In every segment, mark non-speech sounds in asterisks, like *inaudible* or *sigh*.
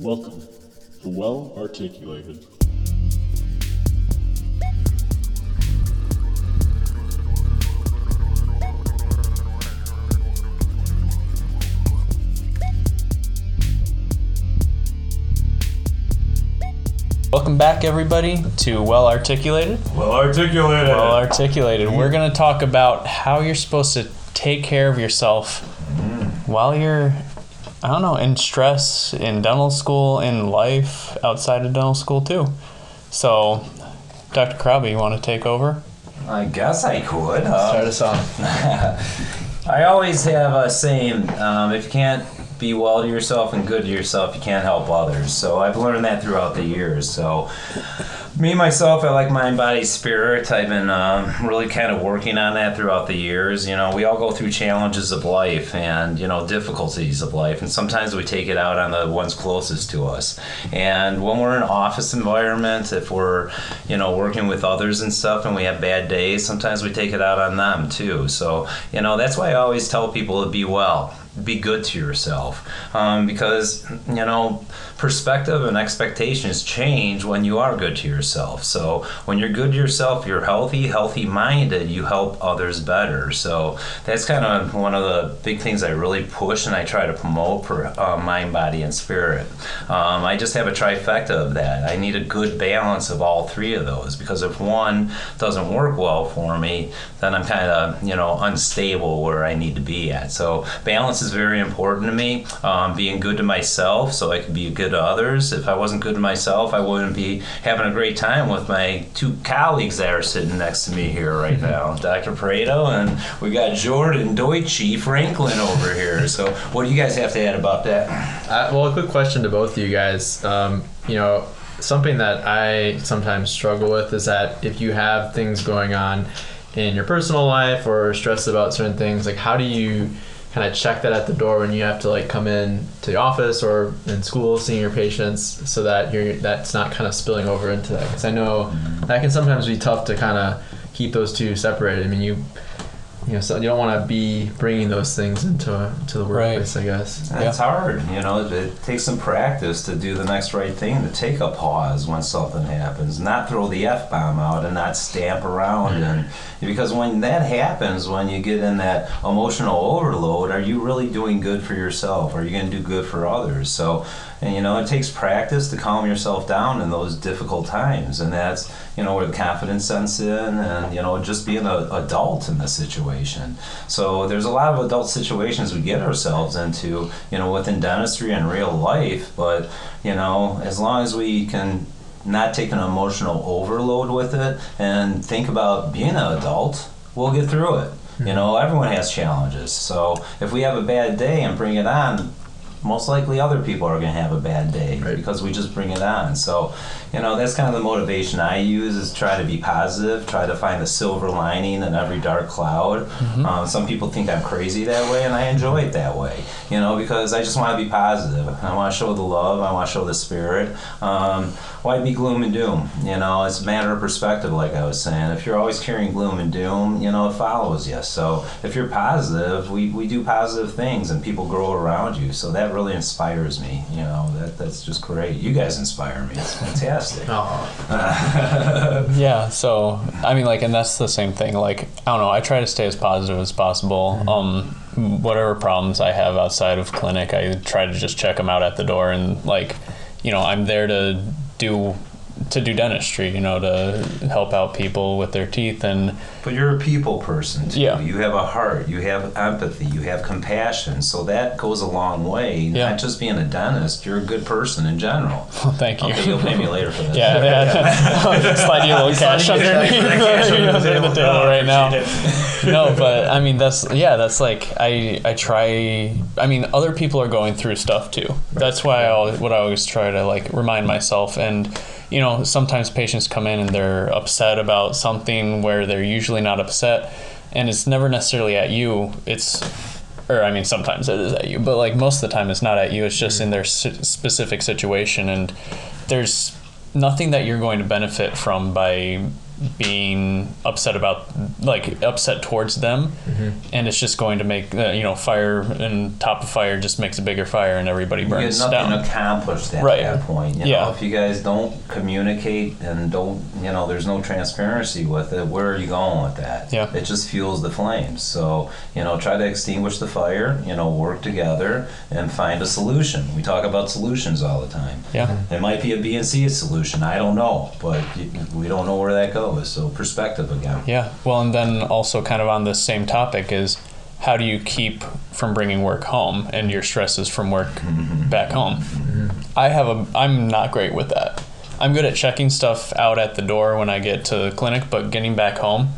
Welcome to Well Articulated. Welcome back, everybody, to Well Articulated. Well articulated. Well Articulated. We're going to talk about how you're supposed to take care of yourself mm-hmm. while you're, I don't know, in stress, in dental school, in life, outside of dental school, too. So, Dr. Krabbe, you want to take over? I guess I could. Uh, us off. *laughs* I always have a saying: um, if you can't be well to yourself and good to yourself, you can't help others. So I've learned that throughout the years. So me myself, I like mind, body, spirit. I've been um, really kind of working on that throughout the years. You know, we all go through challenges of life and you know difficulties of life, and sometimes we take it out on the ones closest to us. And when we're in office environment, if we're you know working with others and stuff, and we have bad days, sometimes we take it out on them too. So you know that's why I always tell people to be well be good to yourself. Um, because you know perspective and expectations change when you are good to yourself. So when you're good to yourself you're healthy healthy minded you help others better. So that's kind of one of the big things i really push and i try to promote for uh, mind body and spirit. Um, i just have a trifecta of that. I need a good balance of all three of those because if one doesn't work well for me then i'm kind of you know unstable where i need to be at. So balance is very important to me. Um, being good to myself so I can be good to others. If I wasn't good to myself, I wouldn't be having a great time with my two colleagues that are sitting next to me here right now, Dr. Pareto and we got Jordan Deutsche Franklin over here. So, what do you guys have to add about that? Uh, well, a quick question to both of you guys. Um, you know, something that I sometimes struggle with is that if you have things going on in your personal life or stressed about certain things, like how do you kind of check that at the door when you have to like come in to the office or in school seeing your patients so that you're that's not kind of spilling over into that because I know that can sometimes be tough to kind of keep those two separated. I mean, you you know, so you don't want to be bringing those things into to the Right. workplace, I guess. It's hard, you know. It, it takes some practice to do the next right thing, to take a pause when something happens, not throw the f bomb out, and not stamp around. And mm-hmm. because when that happens, when you get in that emotional overload, are you really doing good for yourself? Are you going to do good for others? So, and you know, it takes practice to calm yourself down in those difficult times, and that's you know where the confidence sets in, and you know just being an adult in the situation. So there's a lot of adult situations we get ourselves into, you know, within dentistry and real life. But you know, as long as we can not take an emotional overload with it and think about being an adult, we'll get through it. You hmm. know, everyone has challenges. So if we have a bad day and bring it on, most likely other people are going to have a bad day Right. because we just bring it on. So, you know, that's kind of the motivation I use is try to be positive, try to find the silver lining in every dark cloud. Um, some people think I'm crazy that way, and I enjoy it that way, you know, because I just want to be positive. I want to show the love, I want to show the spirit. Um, why be gloom and doom? You know, it's a matter of perspective, like I was saying. If you're always carrying gloom and doom, you know, it follows you. So if you're positive, we, we do positive things and people grow around you. So that really inspires me. You know, that that's just great. You guys inspire me. It's fantastic. Oh, *laughs* Yeah, so I mean, like, and that's the same thing. Like, I don't know. I try to stay as positive as possible. Um, whatever problems I have outside of clinic, I try to just check them out at the door, and like, you know, I'm there to do to do dentistry. You know, to help out people with their teeth, and But you're a people person too. Yeah. You have a heart. You have empathy. You have compassion. So that goes a long way. Yeah. Not just being a dentist. You're a good person in general. *laughs* thank you. Okay, you'll pay me later for that. *laughs* Yeah, yeah. *laughs* Slide you a little cash Slide you a underneath the cash under the table. right now. no, but I mean that's yeah, that's like I I try. I mean, other people are going through stuff too. That's why I always, what I always try to like remind myself. And you know, sometimes patients come in and they're upset about something where they're usually not upset, and it's never necessarily at you. It's or I mean, sometimes it is at you, but like most of the time, it's not at you. It's just in their specific situation, and there's nothing that you're going to benefit from by being upset about like upset towards them and it's just going to make uh, you know fire and top of fire just makes a bigger fire and everybody You get burns nothing down accomplished at Right. that point. You Yeah. know, if you guys don't communicate and don't, you know, there's no transparency with it. Where are you going with that? Yeah. It just fuels the flames. So you know, try to extinguish the fire. You know, work together and find a solution. We talk about solutions all the time. yeah It might be a B and C solution. I don't know, but we don't know where that goes. So perspective again. Yeah. Well, and then also kind of on the same topic is how do you keep from bringing work home and your stresses from work mm-hmm. back home? Mm-hmm. I have a I'm not great with that. I'm good at checking stuff out at the door when I get to the clinic, but getting back home,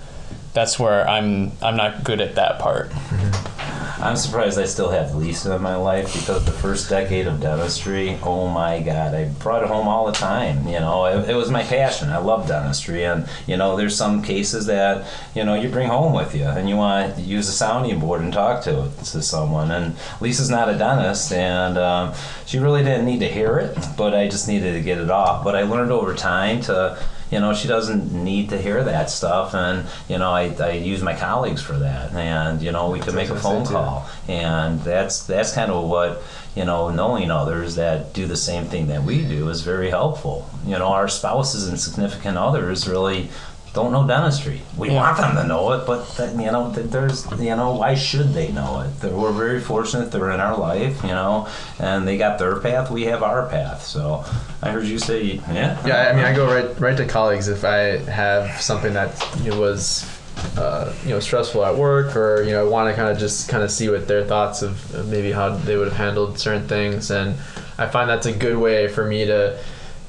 that's where I'm I'm not good at that part. Mm-hmm. I'm surprised I still have Lisa in my life because the first decade of dentistry, oh my God, I brought it home all the time. You know, it, it was my passion. I love dentistry, and you know, there's some cases that you know you bring home with you, and you want to use a sounding board and talk to to someone. And Lisa's not a dentist, and um, she really didn't need to hear it, but I just needed to get it off. But I learned over time to you know she doesn't need to hear that stuff. And you know i, I use my colleagues for that. And you know we could make a what I was phone call and that's that's kind of what you know knowing others that do the same thing that we do is very helpful. You know our spouses and significant others really don't know dentistry. We Yeah. want them to know it but that, you know that there's you know why should they know it? They're- we're very fortunate they're in our life you know and they got their path we have our path. So i heard you say yeah. Yeah, I mean, I go right right to colleagues if I have something that you know, was uh, you know stressful at work, or you know, I want to kind of just kind of see what their thoughts of of maybe how they would have handled certain things, and I find that's a good way for me to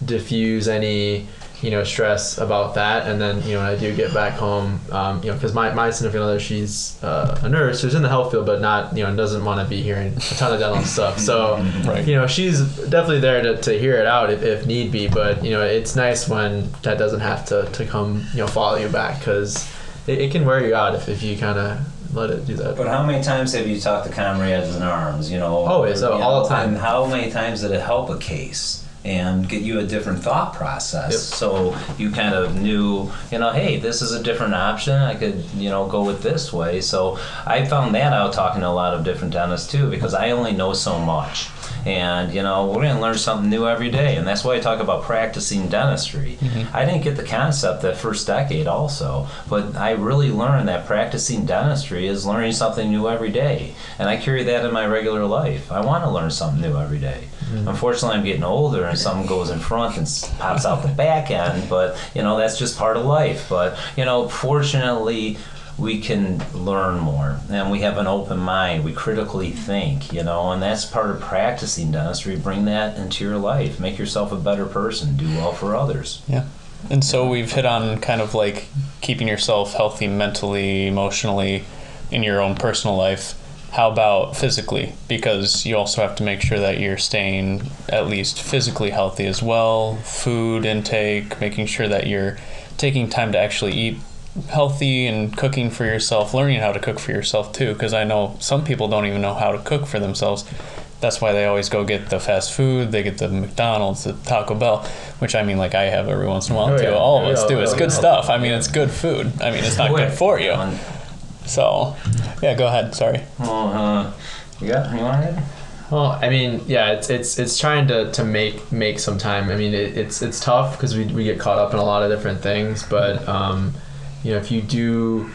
diffuse any you know stress about that and then you know when i do get back home um, you know because my, my significant other she's uh, a nurse who's in the health field but not you know doesn't want to be hearing a ton of dental stuff so *laughs* Right. you know she's definitely there to, to hear it out if, if need be but you know it's nice when that doesn't have to, to come you know follow you back because it, it can wear you out if, if you kind of let it do that But how many times have you talked to comrades in arms? You know, Always, you uh, all the time. And how many times did it help a case? And get you a different thought process, Yep. so you kind of knew, you know, hey, this is a different option. I could, you know, go with this way. So I found that out talking to a lot of different dentists too, because I only know so much, and you know, we're gonna learn something new every day, and that's why I talk about practicing dentistry. Mm-hmm. I didn't get the concept that first decade also, but I really learned that practicing dentistry is learning something new every day, and I carry that in my regular life. I want to learn something new every day. Mm-hmm. Unfortunately, I'm getting older, and something goes in front and pops out the back end. But you know, that's just part of life. But you know, fortunately. We can learn more, and we have an open mind. We critically think, you know, and that's part of practicing dentistry. Bring that into your life. Make yourself a better person. Do well for others. Yeah. And so we've hit on kind of like keeping yourself healthy mentally, emotionally in your own personal life. How about physically? Because you also have to make sure that you're staying at least physically healthy as well. Food intake, making sure that you're taking time to actually eat healthy and cooking for yourself, learning how to cook for yourself too. Because I know some people don't even know how to cook for themselves. That's why they always go get the fast food. They get the McDonald's, the Taco Bell, which I mean, like I have every once in a while Oh, too. yeah. All of us Yeah, do. It's yeah, good yeah. stuff. I mean, it's good food. I mean, it's not good for you. So, yeah, go ahead. Sorry. Well, uh, you got you want it? Well, I mean, yeah, it's it's it's trying to, to make make some time. I mean, it, it's it's tough because we, we get caught up in a lot of different things. But um, you know, if you do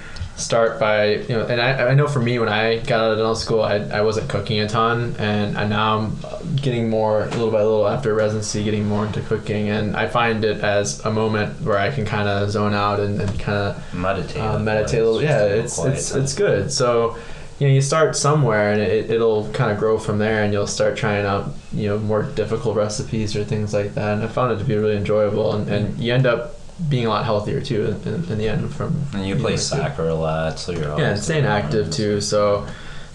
start by you know, and I, I know for me when I got out of dental school, I, I wasn't cooking a ton, and, and now I'm getting more little by little after residency, getting more into cooking, and I find it as a moment where I can kind of zone out and, and kind of Meditate. um, meditate a little. Yeah, it's it's it's good. So you know, you start somewhere, and it, it'll kind of grow from there, and you'll start trying out you know more difficult recipes or things like that. And I found it to be really enjoyable, and, and you end up being a lot healthier too in, in, the end. From And you play soccer a lot, so you're Yeah, staying active too. So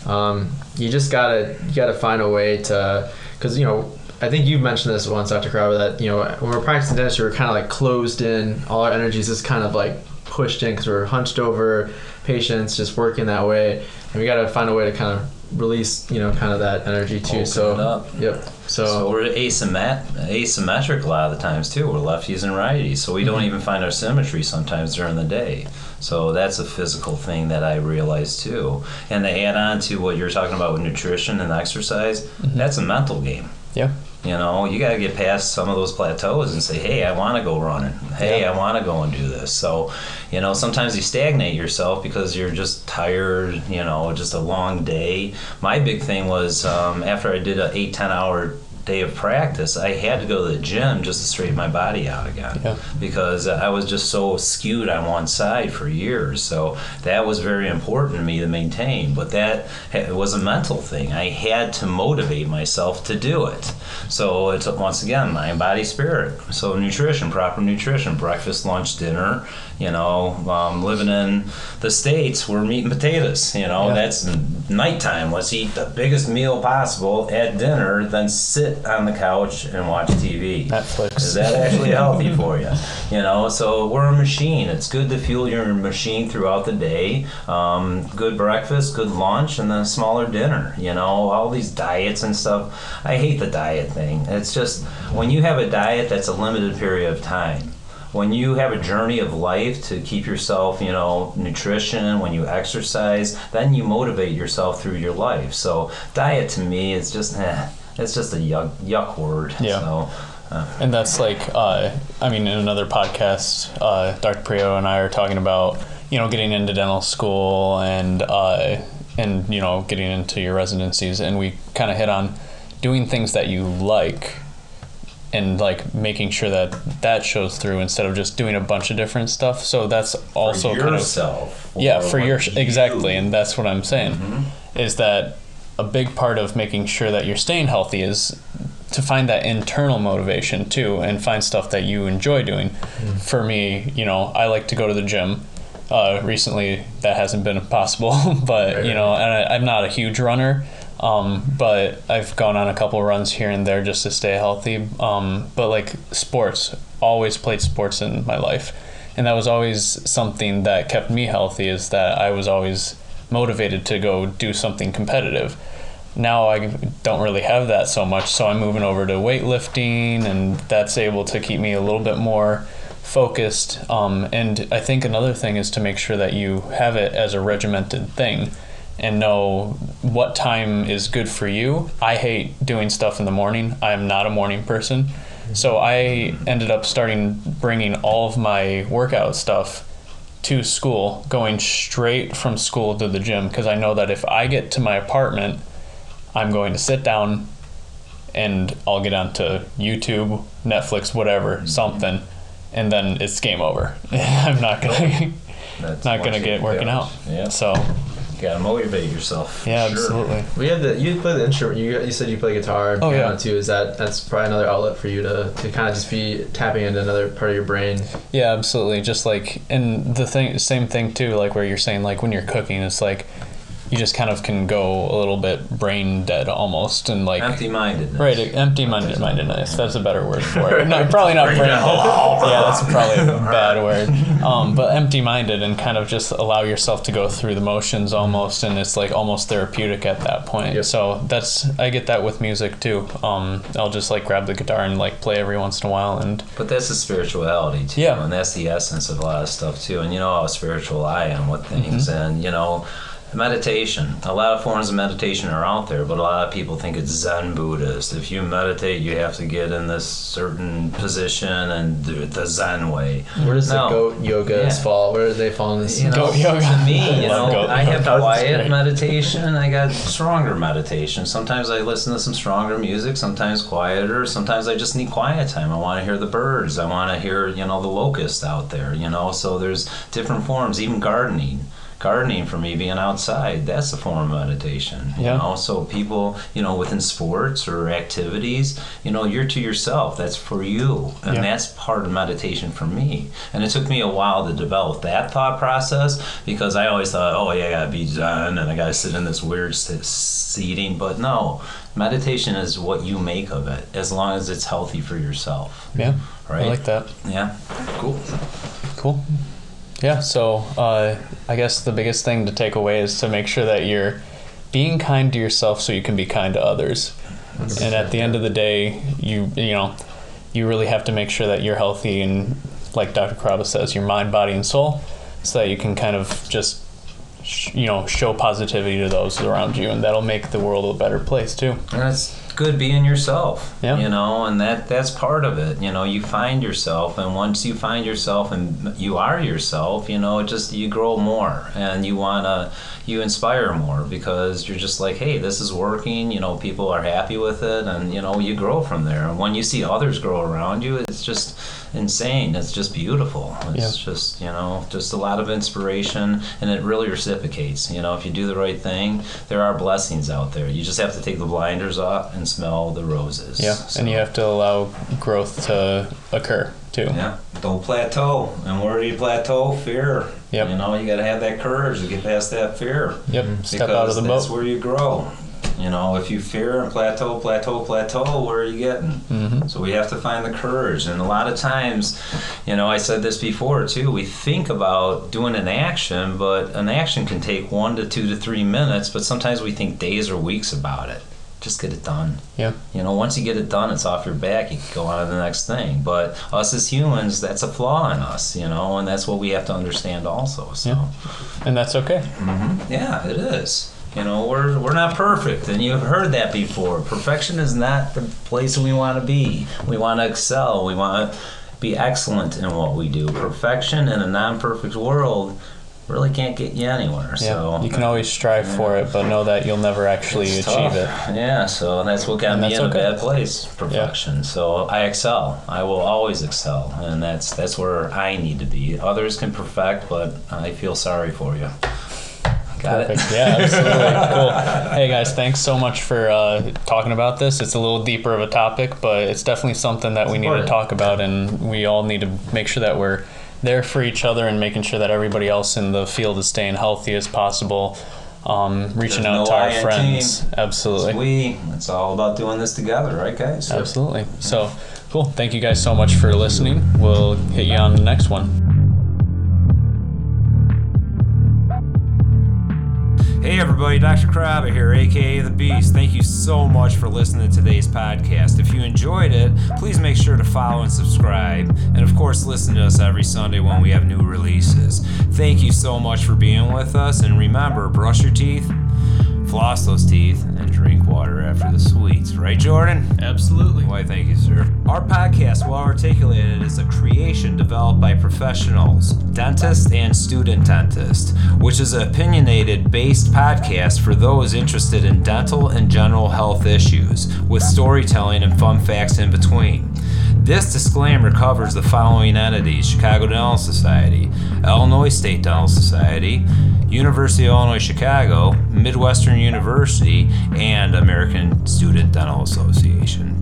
um, you just gotta you gotta find a way to because you know I think you mentioned this once, Dr. Crowder, that you know when we're practicing dentistry, we're kind of like closed in. All our energy is just kind of like pushed in because we're hunched over patients, just working that way. And we gotta find a way to kind of release you know kind of that energy too. Open so yep. So, So we're asymmet- asymmetric a lot of the times too. We're lefties and righties, so we don't mm-hmm. even find our symmetry sometimes during the day. So that's a physical thing that I realize too. And to add on to what you're talking about with nutrition and exercise, mm-hmm. that's a mental game. Yeah. You know, you got to get past some of those plateaus and say, hey, I want to go running. Hey, Yeah. I want to go and do this. So, you know, sometimes you stagnate yourself because you're just tired, you know, just a long day. My big thing was um, after I did an eight, 10 hour day of practice, I had to go to the gym just to straighten my body out again Yeah. because I was just so skewed on one side for years. So that was very important to me to maintain. But that was a mental thing. I had to motivate myself to do it. So it's once again mind, body, spirit. So nutrition, proper nutrition, breakfast, lunch, dinner. You know, um, living in the states, we're meat and potatoes. You know, Yeah. that's nighttime. Let's eat the biggest meal possible at dinner, then sit on the couch and watch TV. Netflix. Is that actually healthy for you? *laughs* You know, so we're a machine. It's good to fuel your machine throughout the day. Um, good breakfast, good lunch, and then a smaller dinner. You know, all these diets and stuff. I hate the diet thing. It's just when you have a diet that's a limited period of time. When you have a journey of life to keep yourself, you know, nutrition, when you exercise, then you motivate yourself through your life. So diet to me is just, eh, it's just a yuck, yuck word. Yeah. So, And that's like, uh, I mean, in another podcast, uh, Dr. Prio and I are talking about, you know, getting into dental school and, uh, and you know, getting into your residencies, and we kind of hit on doing things that you like, and like making sure that that shows through instead of just doing a bunch of different stuff. So that's also for kind of yourself. yeah for your you- exactly and that's what i'm saying Mm-hmm. is that a big part of making sure that you're staying healthy is to find that internal motivation too and find stuff that you enjoy doing for me you know i like to go to the gym uh, recently that hasn't been possible *laughs* but you know and I, i'm not a huge runner um, but i've gone on a couple runs here and there just to stay healthy. Um, but like sports always played sports in my life. And that was always something that kept me healthy is that i was always motivated to go do something competitive. Now i don't really have that so much so i'm moving over to weightlifting and that's able to keep me a little bit more focused. Um, and i think another thing is to make sure that you have it as a regimented thing and know what time is good for you. I hate doing stuff in the morning. I am not a morning person. So i ended up starting bringing all of my workout stuff to school, going straight from school to the gym because I know that if I get to my apartment, I'm going to sit down and I'll get onto YouTube, Netflix, whatever, something, and then it's game over. *laughs* I'm not gonna *laughs* not gonna get working out. Yeah, So gotta uh, motivate yourself. yeah, sure. absolutely. we had the you play the instrument. You you said you play guitar Oh, piano yeah. too. Is that that's probably another outlet for you to, to kind of just be tapping into another part of your brain. Yeah, absolutely. Just like and the thing, same thing too. Like where you're saying, like when you're cooking, it's like you just kind of can go a little bit brain dead almost, and like Empty-mindedness. Right, empty minded mindedness. That's a better word for it. *laughs* No, probably not brain dead. Yeah, that's probably a *laughs* bad word. Um, but empty minded and kind of just allow yourself to go through the motions almost, and it's like almost therapeutic at that point. Yep. So that's I get that with music too. Um, I'll just like grab the guitar and like play every once in a while, and But that's the spirituality too, Yeah. and that's the essence of a lot of stuff too. And you know how spiritual I am with things, Mm-hmm. and you know, meditation. A lot of forms of meditation are out there, but a lot of people think it's Zen Buddhist. If you meditate, you have to get in this certain position and do it the Zen way. Where does No. the goat yogas Yeah. fall? Where do they fall in this? You know, Goat yoga. to me, you *laughs* know, goat I have yoga. *laughs* quiet meditation. I got stronger meditation. Sometimes I listen to some stronger music. Sometimes quieter. Sometimes I just need quiet time. I want to hear the birds. I want to hear, you know, the locust out there. You know, so there's different forms. Even gardening. Gardening for me, being outside, that's a form of meditation. You Yeah. know, so people, you know, within sports or activities, you know, you're to yourself. That's for you, and Yeah. that's part of meditation for me. And it took me a while to develop that thought process because I always thought, oh yeah, I gotta be zen and I gotta sit in this weird seating. But no, meditation is what you make of it, as long as it's healthy for yourself. yeah, Right. I like that. Yeah. Cool. Cool. Yeah, so uh, I guess the biggest thing to take away is to make sure that you're being kind to yourself so you can be kind to others. And at the end of the day, you you know, you really have to make sure that you're healthy and like Dr. Caraba says, your mind, body, and soul, so that you can kind of just sh- you know show positivity to those around you, and that'll make the world a better place too. And it's good being yourself. Yeah. You know, and that that's part of it. You know, you find yourself and once you find yourself and you are yourself, you know, it just you grow more and you wanna you inspire more because you're just like, hey, this is working, you know, people are happy with it and you know, you grow from there. And when you see others grow around you, it's just insane. It's just beautiful. It's Yeah. just, you know, just a lot of inspiration and it really reciprocates. You know, if you do the right thing, there are blessings out there. You just have to take the blinders off and smell the roses. Yeah, So, and you have to allow growth to occur too. yeah, don't plateau. And where do you plateau? Fear. Yep. You know, you got to have that courage to get past that fear. Yep, step out of the that's boat. where you grow. You know, if you fear and plateau, plateau, plateau, where are you getting? hmm So we have to find the courage. And a lot of times, you know, I said this before too, we think about doing an action, but an action can take one to two to three minutes, but sometimes we think days or weeks about it. Just get it done. Yeah. You know, once you get it done, it's off your back. You can go on to the next thing. But us as humans, that's a flaw in us, you know, and that's what we have to understand also. So, Yeah. And that's okay. yeah, it is. You know, we're we're not perfect, and you've heard that before. Perfection is not the place we want to be. We want to excel. We want to be excellent in what we do. Perfection in a non-perfect world really can't get you anywhere. Yeah. So you can always strive for it, but know that you'll never actually it's achieve tough. it. Yeah, so that's what got And me in okay. a bad place. Perfection. So I excel. I will always excel, and that's that's where I need to be. Others can perfect, but I feel sorry for you. Got Perfect. it. Yeah, absolutely. *laughs* cool. Hey guys, thanks so much for uh, talking about this. It's a little deeper of a topic, but it's definitely something that we need to talk about, and we all need to make sure that we're there for each other and making sure that everybody else in the field is staying healthy as possible. Um, reaching There's out no to our friends. team. Absolutely. We. It's all about doing this together, right, guys? Absolutely. So, cool. Thank you guys so much for listening. We'll hit you on the next one. Hey everybody, Dr. Krabba here, aka The Beast. Thank you so much for listening to today's podcast. If you enjoyed it, please make sure to follow and subscribe. And of course, listen to us every Sunday when we have new releases. Thank you so much for being with us. And remember, brush your teeth, floss those teeth, and drink water after the sweets. Right, Jordan? Absolutely. Why, thank you, sir. Our podcast, Well Articulated, is a creation developed by professionals, dentists, and student dentists, which is an opinionated based podcast for those interested in dental and general health issues, with storytelling and fun facts in between. This disclaimer covers the following entities Chicago Dental Society, Illinois State Dental Society, University of Illinois Chicago, Midwestern University, and American Student Dental Association.